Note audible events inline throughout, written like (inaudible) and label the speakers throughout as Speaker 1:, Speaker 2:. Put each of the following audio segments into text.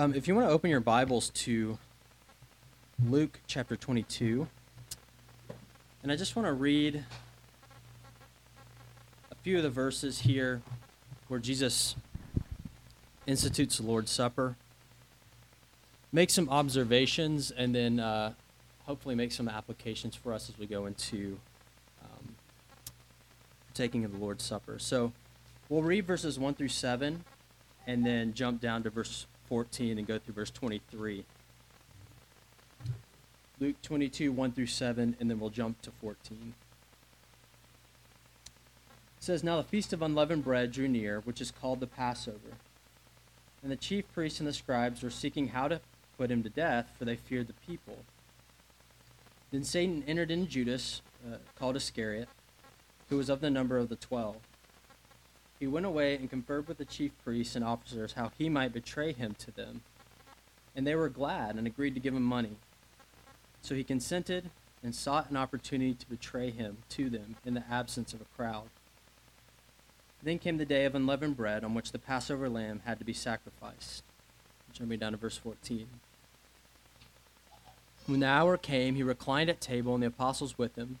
Speaker 1: Um, if you want to open your Bibles to Luke chapter 22, and I just want to read a few of the verses here where Jesus institutes the Lord's Supper, make some observations, and then uh, hopefully make some applications for us as we go into um, taking of the Lord's Supper. So we'll read verses 1 through 7 and then jump down to verse 14 and go through verse 23. Luke 22, 1 through 7, and then we'll jump to 14. It says, Now the feast of unleavened bread drew near, which is called the Passover. And the chief priests and the scribes were seeking how to put him to death, for they feared the people. Then Satan entered into Judas, uh, called Iscariot, who was of the number of the twelve. He went away and conferred with the chief priests and officers how he might betray him to them. And they were glad and agreed to give him money. So he consented and sought an opportunity to betray him to them in the absence of a crowd. Then came the day of unleavened bread on which the Passover lamb had to be sacrificed. Jumping down to verse 14. When the hour came, he reclined at table and the apostles with him.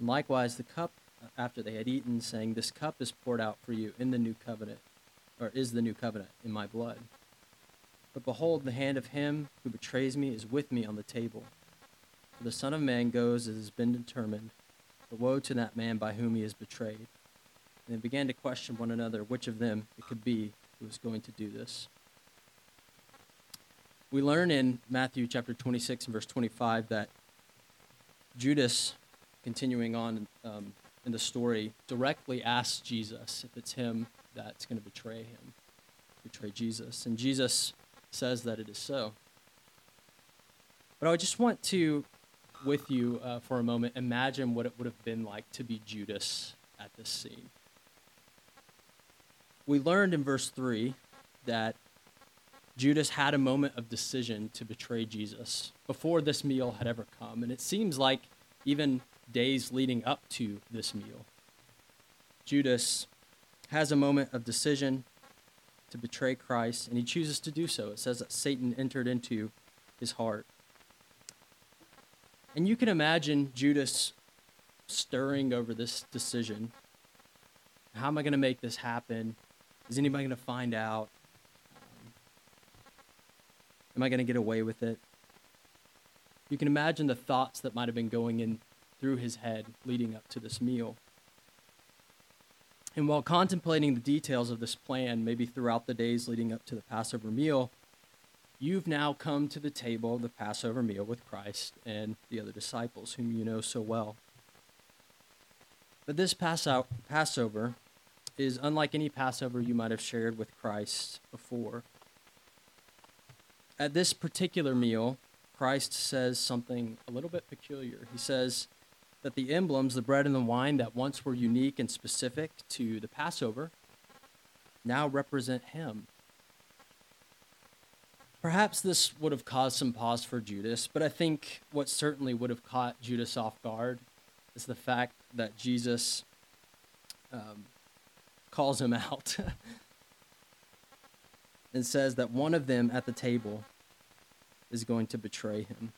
Speaker 1: And likewise, the cup uh, after they had eaten, saying, This cup is poured out for you in the new covenant, or is the new covenant in my blood. But behold, the hand of him who betrays me is with me on the table. For the Son of Man goes as has been determined, but woe to that man by whom he is betrayed. And they began to question one another which of them it could be who was going to do this. We learn in Matthew chapter 26 and verse 25 that Judas continuing on um, in the story, directly asks Jesus if it's him that's going to betray him, betray Jesus. And Jesus says that it is so. But I just want to, with you uh, for a moment, imagine what it would have been like to be Judas at this scene. We learned in verse 3 that Judas had a moment of decision to betray Jesus before this meal had ever come. And it seems like even days leading up to this meal. Judas has a moment of decision to betray Christ, and he chooses to do so. It says that Satan entered into his heart. And you can imagine Judas stirring over this decision. How am I going to make this happen? Is anybody going to find out? Am I going to get away with it? You can imagine the thoughts that might have been going in through his head leading up to this meal. And while contemplating the details of this plan, maybe throughout the days leading up to the Passover meal, you've now come to the table of the Passover meal with Christ and the other disciples whom you know so well. But this Passover is unlike any Passover you might have shared with Christ before. At this particular meal, Christ says something a little bit peculiar. He says, that the emblems, the bread and the wine that once were unique and specific to the Passover, now represent him. Perhaps this would have caused some pause for Judas, but I think what certainly would have caught Judas off guard is the fact that Jesus um, calls him (laughs) out and says that one of them at the table is going to betray him.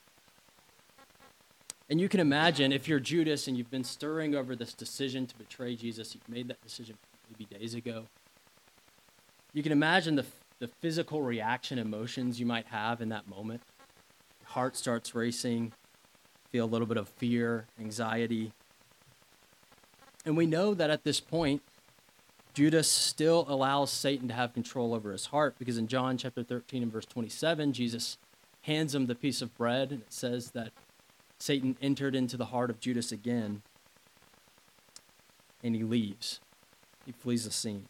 Speaker 1: And you can imagine if you're Judas and you've been stirring over this decision to betray Jesus, you've made that decision maybe days ago. You can imagine the, the physical reaction, emotions you might have in that moment. Your heart starts racing, feel a little bit of fear, anxiety. And we know that at this point, Judas still allows Satan to have control over his heart because in John chapter 13 and verse 27, Jesus hands him the piece of bread and it says that Satan entered into the heart of Judas again, and he leaves. He flees the scene.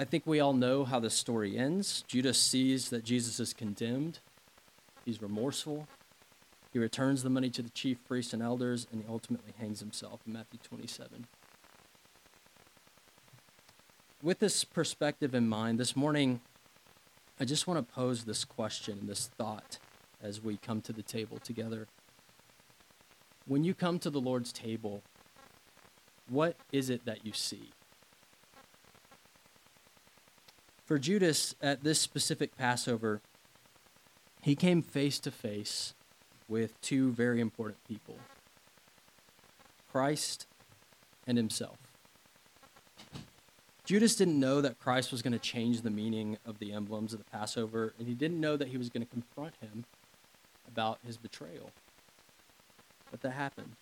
Speaker 1: I think we all know how this story ends. Judas sees that Jesus is condemned, he's remorseful. He returns the money to the chief priests and elders, and he ultimately hangs himself in Matthew 27. With this perspective in mind, this morning, I just want to pose this question, this thought, as we come to the table together. When you come to the Lord's table, what is it that you see? For Judas, at this specific Passover, he came face to face with two very important people Christ and himself. Judas didn't know that Christ was going to change the meaning of the emblems of the Passover, and he didn't know that he was going to confront him about his betrayal. But that happened.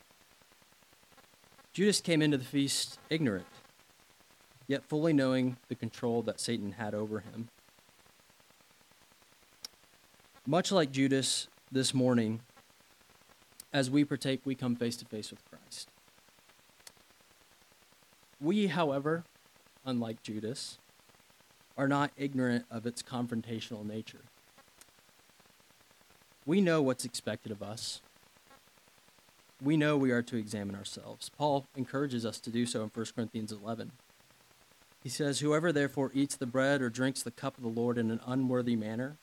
Speaker 1: Judas came into the feast ignorant yet fully knowing the control that Satan had over him. Much like Judas this morning, as we partake, we come face to face with Christ. We, however, unlike Judas, are not ignorant of its confrontational nature. We know what's expected of us. We know we are to examine ourselves. Paul encourages us to do so in 1 Corinthians 11. He says, Whoever therefore eats the bread or drinks the cup of the Lord in an unworthy manner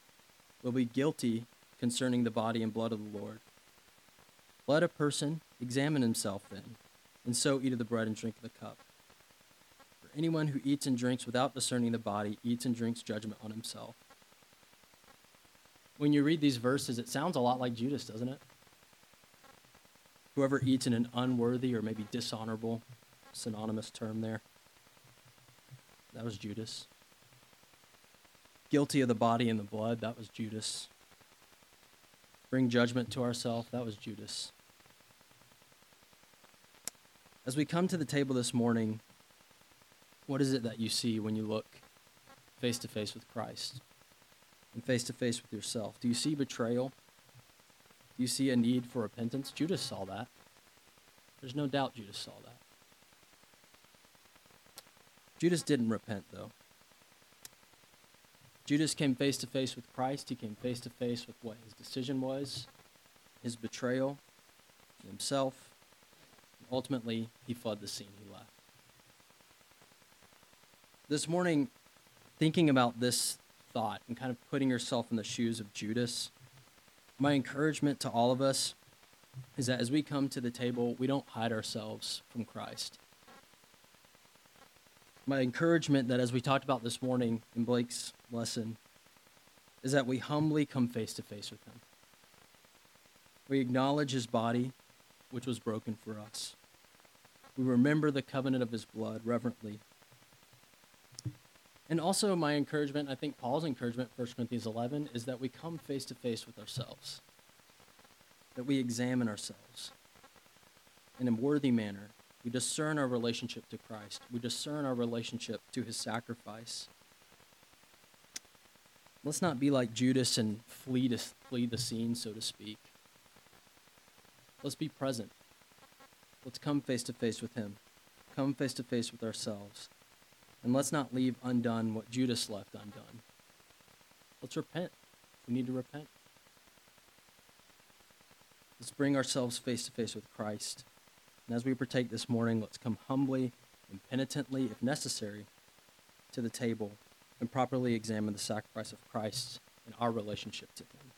Speaker 1: will be guilty concerning the body and blood of the Lord. Let a person examine himself then, and so eat of the bread and drink of the cup. For anyone who eats and drinks without discerning the body eats and drinks judgment on himself. When you read these verses, it sounds a lot like Judas, doesn't it? Whoever eats in an unworthy or maybe dishonorable, synonymous term there. That was Judas. Guilty of the body and the blood. That was Judas. Bring judgment to ourselves. That was Judas. As we come to the table this morning, what is it that you see when you look face to face with Christ and face to face with yourself? Do you see betrayal? Do you see a need for repentance? Judas saw that. There's no doubt Judas saw that. Judas didn't repent, though. Judas came face to face with Christ. He came face to face with what his decision was, his betrayal, himself. Ultimately, he fled the scene. He left. This morning, thinking about this thought and kind of putting yourself in the shoes of Judas, my encouragement to all of us is that as we come to the table, we don't hide ourselves from Christ my encouragement that as we talked about this morning in Blake's lesson is that we humbly come face to face with him. We acknowledge his body, which was broken for us. We remember the covenant of his blood reverently. And also, my encouragement, I think Paul's encouragement, 1 Corinthians 11, is that we come face to face with ourselves, that we examine ourselves in a worthy manner, we discern our relationship to Christ. We discern our relationship to his sacrifice. Let's not be like Judas and flee to flee the scene, so to speak. Let's be present. Let's come face to face with him. Come face to face with ourselves. And let's not leave undone what Judas left undone. Let's repent. We need to repent. Let's bring ourselves face to face with Christ. And as we partake this morning, let's come humbly and penitently, if necessary, to the table and properly examine the sacrifice of Christ and our relationship to Him.